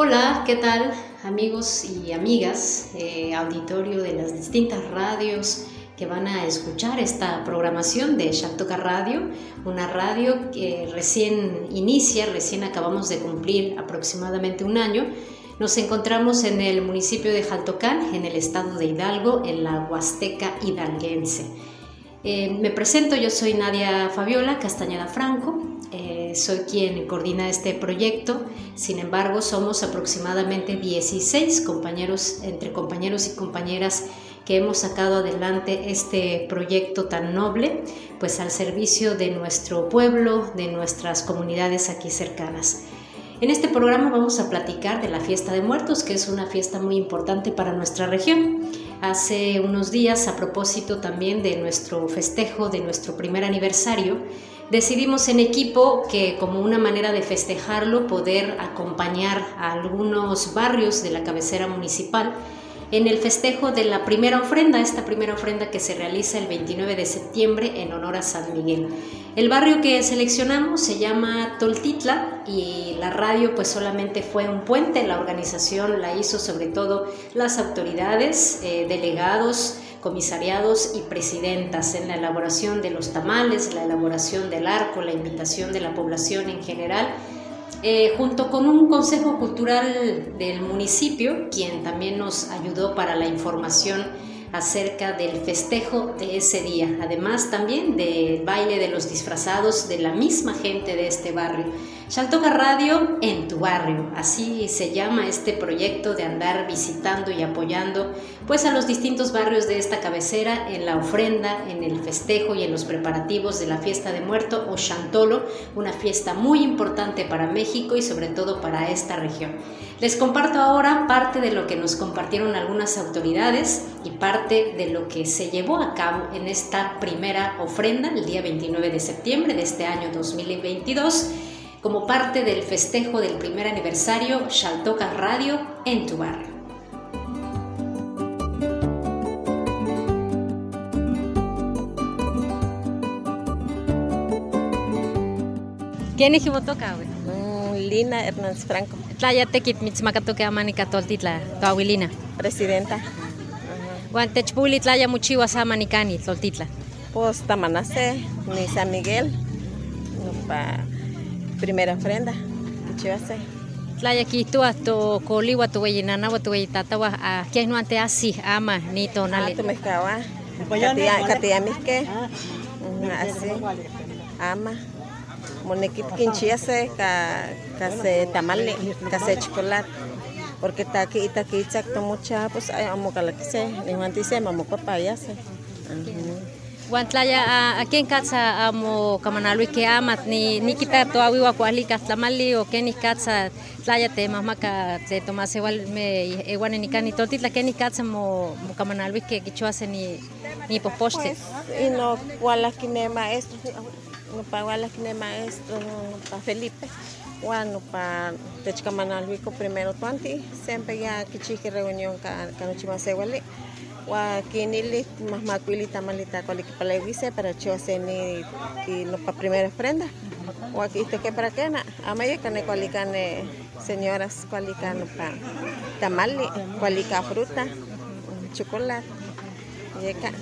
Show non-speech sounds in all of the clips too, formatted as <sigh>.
Hola, ¿qué tal amigos y amigas, eh, auditorio de las distintas radios que van a escuchar esta programación de Shaltoka Radio, una radio que recién inicia, recién acabamos de cumplir aproximadamente un año. Nos encontramos en el municipio de Jaltocán, en el estado de Hidalgo, en la Huasteca hidalguense. Eh, me presento, yo soy Nadia Fabiola Castañeda Franco, eh, soy quien coordina este proyecto, sin embargo somos aproximadamente 16 compañeros, entre compañeros y compañeras que hemos sacado adelante este proyecto tan noble, pues al servicio de nuestro pueblo, de nuestras comunidades aquí cercanas. En este programa vamos a platicar de la fiesta de muertos, que es una fiesta muy importante para nuestra región. Hace unos días, a propósito también de nuestro festejo, de nuestro primer aniversario, decidimos en equipo que como una manera de festejarlo, poder acompañar a algunos barrios de la cabecera municipal en el festejo de la primera ofrenda, esta primera ofrenda que se realiza el 29 de septiembre en honor a San Miguel. El barrio que seleccionamos se llama Toltitla y la radio pues solamente fue un puente, la organización la hizo sobre todo las autoridades, eh, delegados, comisariados y presidentas en la elaboración de los tamales, la elaboración del arco, la invitación de la población en general eh, junto con un consejo cultural del municipio, quien también nos ayudó para la información acerca del festejo de ese día, además también del baile de los disfrazados de la misma gente de este barrio. Shaltoga Radio en tu barrio, así se llama este proyecto de andar visitando y apoyando pues a los distintos barrios de esta cabecera en la ofrenda, en el festejo y en los preparativos de la fiesta de muerto o Chantolo, una fiesta muy importante para México y sobre todo para esta región. Les comparto ahora parte de lo que nos compartieron algunas autoridades y parte de lo que se llevó a cabo en esta primera ofrenda el día 29 de septiembre de este año 2022 como parte del festejo del primer aniversario Shaltoka Radio en tu barrio. ¿Quién es toca, güey? Mm, Lina Hernández Franco. Tlaya tekit mitzmakatoke amanika toltitla, tu abuelina. Presidenta. Juan techpuli tlaya muchiwa samanikani toltitla. Pues tamanase, ni San Miguel. No pa primera ofrenda hace. Tlaya kitu to koliwa tu nanawa tu wey tatawa a que no ante así ama ni tonale. Ah, tu mezcaba. Katia katia miske. Así. Ama. Monekit kinchiase ka kase tamale, kase chocolate. Porque está aquí, está aquí, exacto, mucha, pues, amo calakise, ni mantice, mamo papayase. Guantlaya, ¿a quién casa amo camanalui que amat ni ni kita to awi wa kuali katlamali o que ni casa tlaya te mamá ka te tomas igual me igual ni cani totitla que ni casa mo mo camanalui que kichuase ni ni posposte. Y no kuala kine maestro, no pa kuala kine maestro, no pa Felipe. Bueno, para techcamanalui ko primero tuanti, siempre ya kichiki reunión ka kanuchimase wali wa kinili mas makuili tamalita kuali kipalewise para chose ni y no pa primera ofrenda. Wa que para qué na amaya kane kuali kane señoras kuali kane pa tamali kuali ka fruta chocolate Yeka.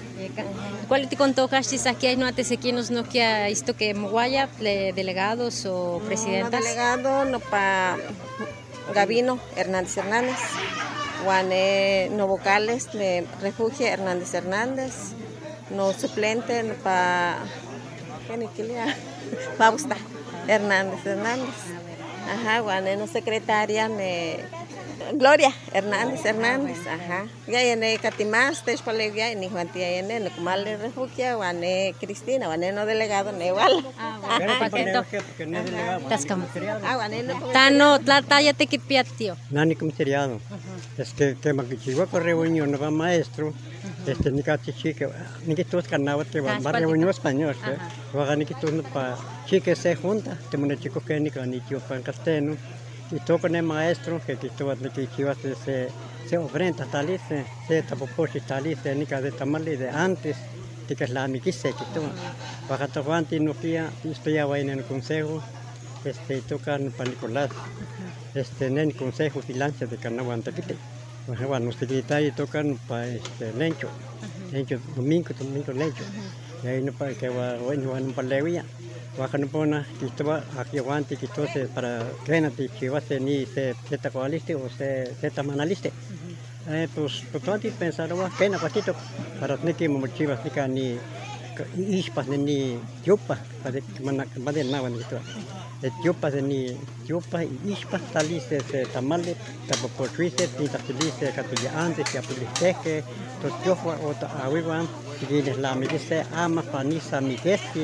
¿Cuál te contó Casti aquí hay no antes aquí nos no que esto que Muguaya delegados o presidentas? No, delegado no pa Gavino Hernández Hernández. Juané no vocales de Refugio Hernández Hernández, no suplente para <laughs> Fausta Hernández Hernández. Ajá, Juané no secretaria de Gloria Hernández Hernández, ajá. Ya yene Catimás, Tespale, ya ni Juan Tía yene, no como le refugio, Juané Cristina, Juané no delegado, ne igual. Ah, <laughs> bueno, porque no es delegado. Ah, Juané no. Tano, tlata ya te kipiat, tío. Nani comisariado. Es que que maquichigua con reunión no va maestro. Este ni cachi chique, ni que todos canaba te va va reunión español, que va ni que todos no pa chique se junta, te mone chico que ni can ni chico pan castellano. Y todo con el maestro que todo que se se se ofrenda tal y se tapopochi tal y se ni que de tamale de antes que es la mi que todo. Baja antes no pía, estoy ahí en el consejo. este, toca para Nicolás, este, nen consejo filanza de Canahuantaquite. Bueno, nos y tocan para este, Lencho, Lencho, domingo, domingo Lencho. Y ahí no para que va, bueno, van para Levia. Baja no pone, que estaba aquí aguante, que todo para que no te chivase ni se zeta coaliste o se zeta manaliste. Eh, pues, pues antes pensaron, que no, patito, para tener que mochivas ni ispas ni yupa, para que mandan nada ni Etiopas ni Etiopas y ispas talise se tamale tapopochuise tintatilise catilla antes ya pulisteje to tiofa o ta awiwan tienes la me dice ama panisa migesti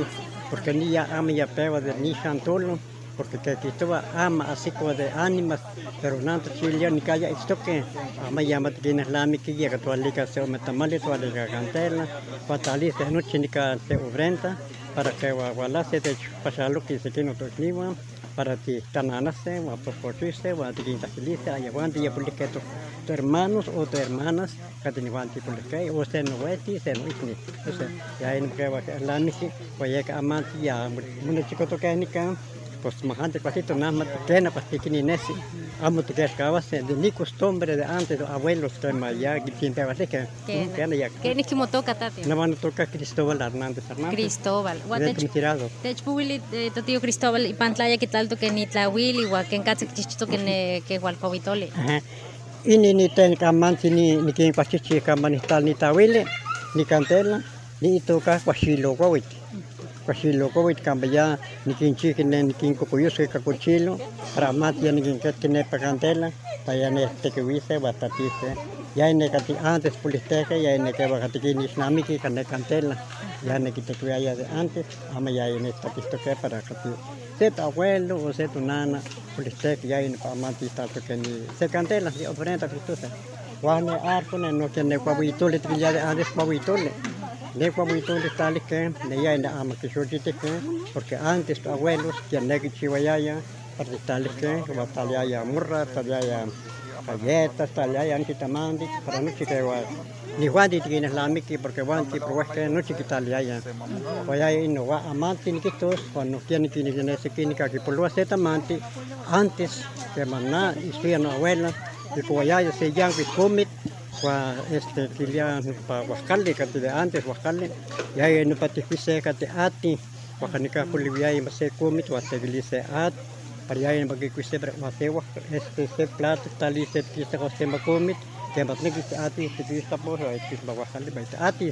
porque ni ya ama ya peba de ni chantolo porque que Cristóbal ama así como de ánimas, pero no Chile ni calla esto que ama llama tienes la mi que tu liga se me tamale tu liga cantela, fatalice no chinica se obrenta para que wala se te pasa lo que se tiene otro clima para ti tananase wa proportuiste wa ti quinta felice ay aguante ya por que tus hermanos o tus hermanas que tienen guante por que o se no veti se no itni o sea ya en que va la ni que vaya que amante ya mun chico to que ni kan pues majante pasito nada más pequeña pasti kini nesi amo te que acabase de ni costumbre de antes de abuelos que ya que siempre va que que ya que ni como toca tati no van a tocar Cristóbal Hernández Hernández. Cristóbal. De tirado de hecho publi tu tío Cristóbal y pantlaya que tal que ni tlahuil igual que en katse chichito que que igual povitole y ni ten kamanti ni ni que pachichi kamanista ni tawile ni cantela ni toca kwashilo kwawiti Βασιλοκόβιτ καμπιά, νικήν τσίχινε, νικήν κοκουγιούσε, κακοτσίλο, ραμάτια νικήν κέτκινε, επαγαντέλα, τα γιάνε τεκουίσε, βαστατήσε. Για είναι κάτι άντες που για είναι και βαγατική νησνάμικη, κανέ καντέλα. Για είναι και τεκουιά για δε άμα για είναι στα πιστοκέ παρακατή. Σε το αγουέλο, σε τον άνα, που για είναι παμάτι στα τοκενή. Σε καντέλα, ο βρέντα πιστούσε. Βάνε άρφωνε, ενώ και νεκουαβουητούλε, τριλιάδε άντες. Buitole trilya de antes kwa buitole ne kwa muito de tal que ya ina ama que que porque antes tus abuelos ya ne que chihuayaya para tal que va tal ya murra tal ya galletas tal ya antitamandi para no chique wa ni guanti tiene la miki porque guanti pero es que no ya vaya y no va amante ni que todos cuando tiene que ni ese química que por lo hace tamante antes que maná y su abuela y como ya se llama comit este kilia pa wakali kati de antes wakali ya ya no pati pise kati ati wakanika kulibia y mase kumit wa te bilise at para ya en bagi kuise ber mase wa este se plato tali se kisa ko se makumit que matne ki ati te pista por es ba wakali ba ati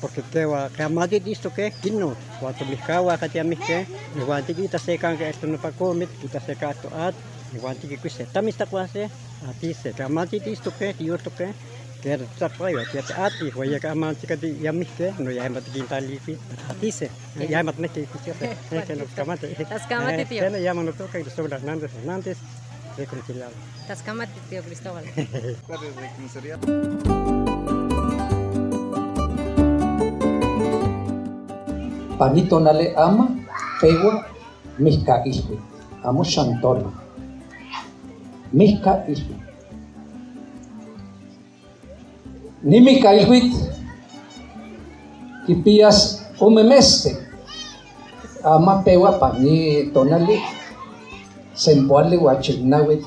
porque te wa que amadi disto que kino wa to miskawa kati amiske ni wa ti kita se kan que esto no pa kumit kita se ka to at ni wa ti ki kuise tamista kwase ati se que amadi disto que yo to que To kay Cristóbal. Panito nale ama, pewa, mihka ispi, amo shantoro. Mihka ispi. Nimi kailhuit kipias umemeste ama pewa pani tonali. Sempoali huachignawit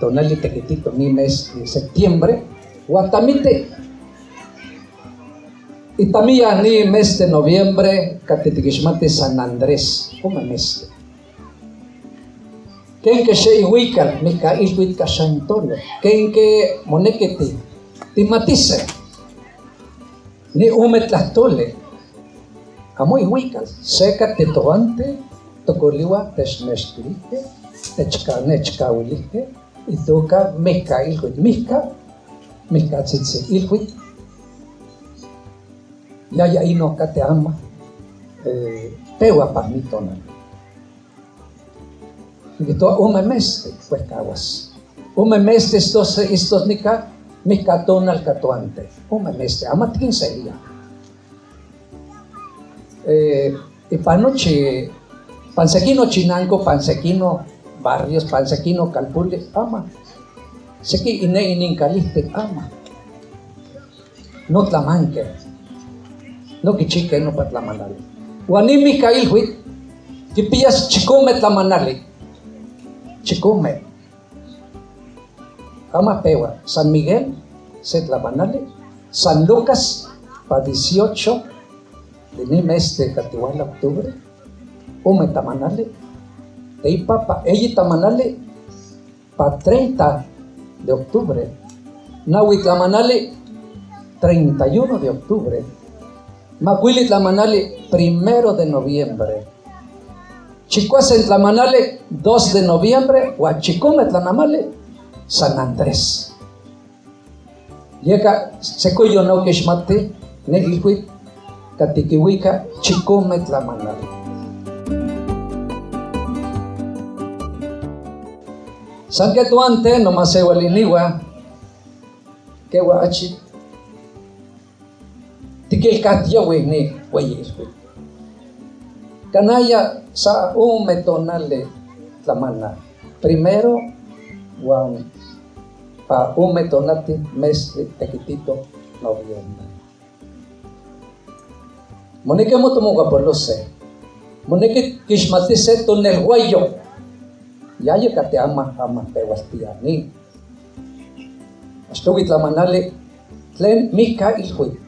tonali tequitito ni mes de septiembre. Guatamite y también ni mes de noviembre catetiquishmate San Andrés umemeste ken que se ihuical mika ihuit kasantolo ken que moneketi Τιματίσε. Ναι, ούμε τα τόλε. Αμό η γουίκας. Σέκα τε το άντε, το κολλίουα τε σμεστρίχε, τε τσκα νε ναι, τσκα ουλίχε, η δούκα μίχα ήλχουι. Μίχα, μίχα τσίτσε ήλχουι. Για για ίνο κάτε άμα, ε, πέου απαρνίτωνα. Γιατί ούμε μέστε, που έκαβασαι. Ούμε μέστε στο νικά, mihkaton al katuante ume meste amatkin seria eh, y panoche pansequino chinanco pansequino barrios pansequino calpule ama. Seki ine inincaliste ama. No tlamanque. No kichique no patlamanali wanimi kailhuit kipiyas chikome tlamanali Chicume. Amapewa, San Miguel, Setlamanale, San Lucas, para 18 de mes de Catihuala, octubre, Ume Tamanale, de Papa, ella Tamanale, para 30 de octubre, Nahuitlamanale, 31 de octubre, Macuilitlamanale, primero de noviembre, Chicuasentlamanale, 2 de noviembre, Huachicumetlanamale, San Andrés. Llega secoyo no kishmate, negilhuit, katikiwika, chicumetlamanale. San Ketuante, nomás se waliniwa, que guachi, tikil katyawi ni wayiswi. Canalla sa un metonale tlamana. Primero, Juan, pa un metonati mes de tequitito noviembre. Monique mo tumuga por lo sé. Monique kishmati se tonel guayo. Ya yo kate ama ama pewastiani. Astuwit lamanale tlen mika ilhui.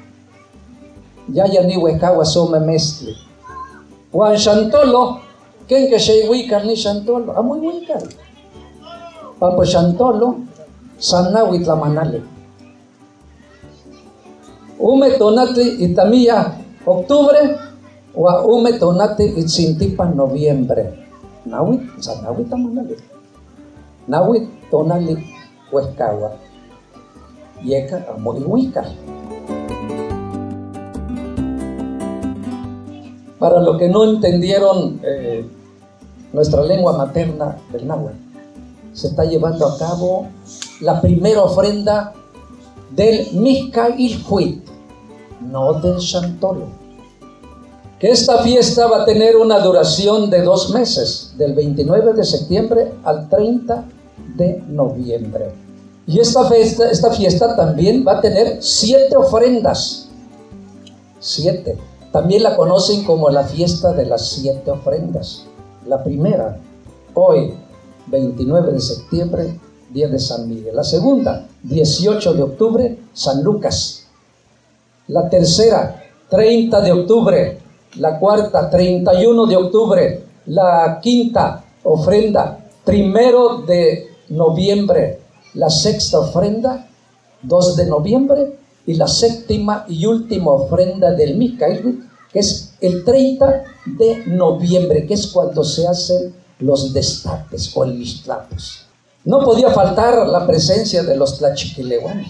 Ya ya ni wekawa some mesli. Juan Shantolo, ken que se wikar ni Shantolo, amo wikar. Papa Shantolo, sana witlamanale. Ume tonati itamia octubre, wa ume tonati itsintipa noviembre. Nawit, sa nawit tamanale. Nawit tonali huescawa. Yeka amo. Para los que no entendieron eh, nuestra lengua materna del náhuatl, se está llevando a cabo la primera ofrenda del Mizcailhuit, no del Chantolo. Que esta fiesta va a tener una duración de dos meses, del 29 de septiembre al 30 de noviembre. Y esta fiesta, esta fiesta también va a tener siete ofrendas. Siete. También la conocen como la fiesta de las siete ofrendas. La primera, hoy, 29 de septiembre, día de San Miguel. La segunda, 18 de octubre, San Lucas. La tercera, 30 de octubre. La cuarta, 31 de octubre. La quinta ofrenda, primero de noviembre. La sexta ofrenda, 2 de noviembre y la séptima y última ofrenda del Micael, que es el 30 de noviembre, que es cuando se hacen los destapes o el mistlapes. No podía faltar la presencia de los tlachiquilehuanes.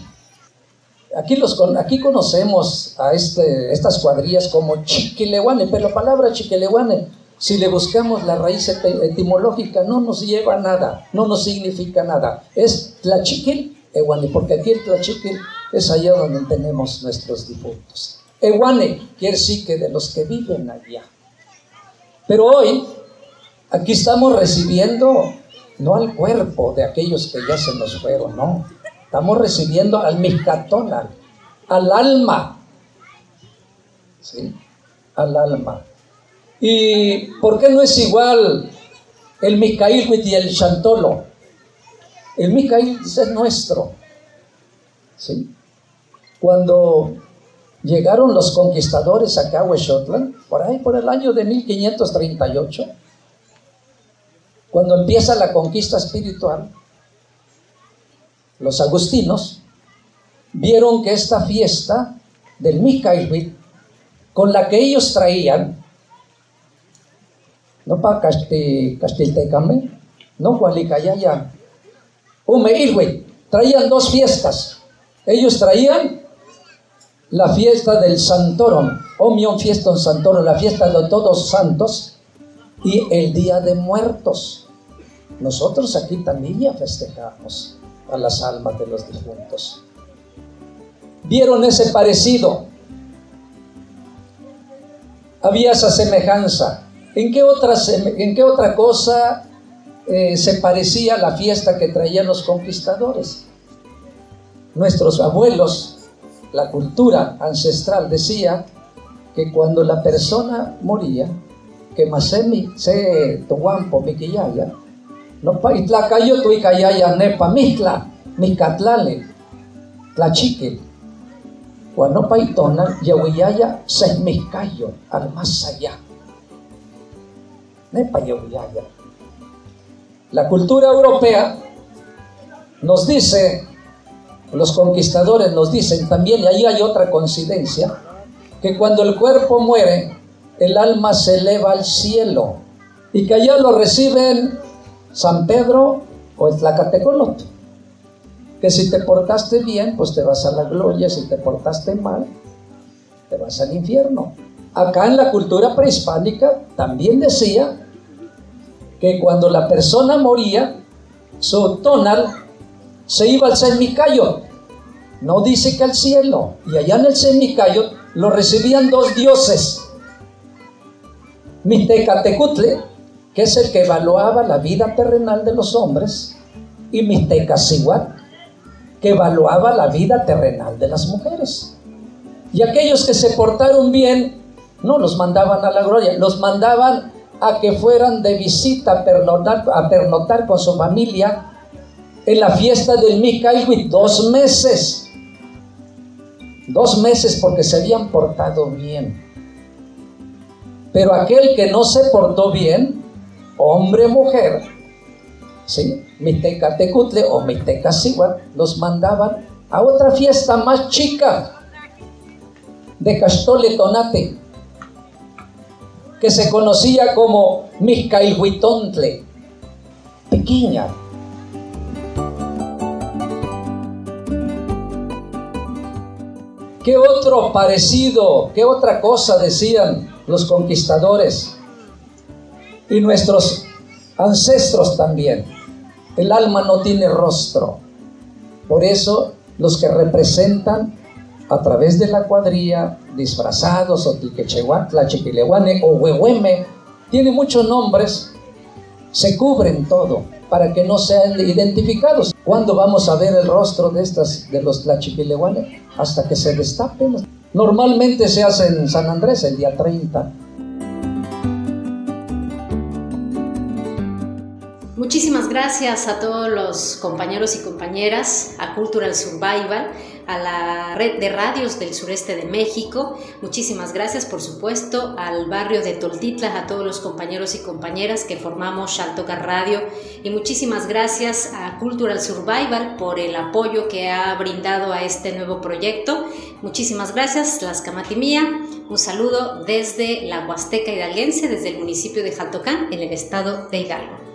Aquí, los, aquí conocemos a este, estas cuadrillas como chiquilehuane, pero la palabra chiquilehuane, si le buscamos la raíz etimológica, no nos lleva nada, no nos significa nada. Es tlachiquil ehuane, porque aquí el tlachiquil es allá donde tenemos nuestros difuntos. Ehuane quiere decir que de los que viven allá. Pero hoy, aquí estamos recibiendo no al cuerpo de aquellos que ya se nos fueron, no. Estamos recibiendo al Mizcatón, al, al alma. ¿Sí? Al alma. ¿Y por qué no es igual el Micail y el Chantolo? El Micail es nuestro. ¿Sí? Cuando llegaron los conquistadores a Huexotlan, por ahí por el año de 1538, cuando empieza la conquista espiritual, los agustinos vieron que esta fiesta del Micailhuit, con la que ellos traían, no para Castiltecame, no Hualicayaya, Umeilhuit, traían dos fiestas. Ellos traían la fiesta del Santorum, Omion Fiesta en Santorum, la fiesta de todos santos, y el Día de Muertos. Nosotros aquí también ya festejamos a las almas de los difuntos. ¿Vieron ese parecido? Había esa semejanza. ¿En qué otra, en qué otra cosa eh, se parecía la fiesta que traían los conquistadores? Nuestros abuelos, la cultura ancestral decía que cuando la persona moría, Masemi se Toguampo Miquillaya, No pa itlacayo tu ikayaya nepa mihla, micatlale, tlachique. Cuando pa itona yawiyaya sehmihcayo, al más allá. Nepa yawiyaya. La cultura europea nos dice, los conquistadores nos dicen también, y ahí hay otra coincidencia, que cuando el cuerpo muere, el alma se eleva al cielo y que allá lo reciben San Pedro o el Tlacatecolot. Que si te portaste bien, pues te vas a la gloria, si te portaste mal, te vas al infierno. Acá en la cultura prehispánica también decía que cuando la persona moría, su tonal se iba al semicayo. No dice que al cielo. Y allá en el semicayo lo recibían dos dioses. Mixtecatecutle, que es el que evaluaba la vida terrenal de los hombres, y Mixtecacihuat, que evaluaba la vida terrenal de las mujeres. Y aquellos que se portaron bien, no los mandaban a la gloria, los mandaban a que fueran de visita a pernotar, a pernotar con su familia en la fiesta del Micailhuit dos meses. Dos meses porque se habían portado bien. Pero aquel que no se portó bien, hombre o mujer, ¿sí? Miteca Tecutle o Miteca Sigua, los mandaban a otra fiesta más chica de Castole Tonate, que se conocía como Mizcailhuitontle, pequeña. ¿Qué otro parecido, qué otra cosa decían los conquistadores y nuestros ancestros también? El alma no tiene rostro. Por eso los que representan a través de la cuadrilla, disfrazados o tiquechehuatla, chipilehuane o huehueme, tiene muchos nombres, se cubren todo para que no sean identificados. ¿Cuándo vamos a ver el rostro de estas de los tlachipilehuane? Hasta que se destapen. Normalmente se hace en San Andrés el día 30 Muchísimas gracias a todos los compañeros y compañeras, a Cultural Survival, a la red de radios del sureste de México. Muchísimas gracias, por supuesto, al barrio de Toltitla, a todos los compañeros y compañeras que formamos Shaltoca Radio. Y muchísimas gracias a Cultural Survival por el apoyo que ha brindado a este nuevo proyecto. Muchísimas gracias, Las Camatimía. Un saludo desde la Huasteca Hidalguense, desde el municipio de Jaltocán, en el estado de Hidalgo.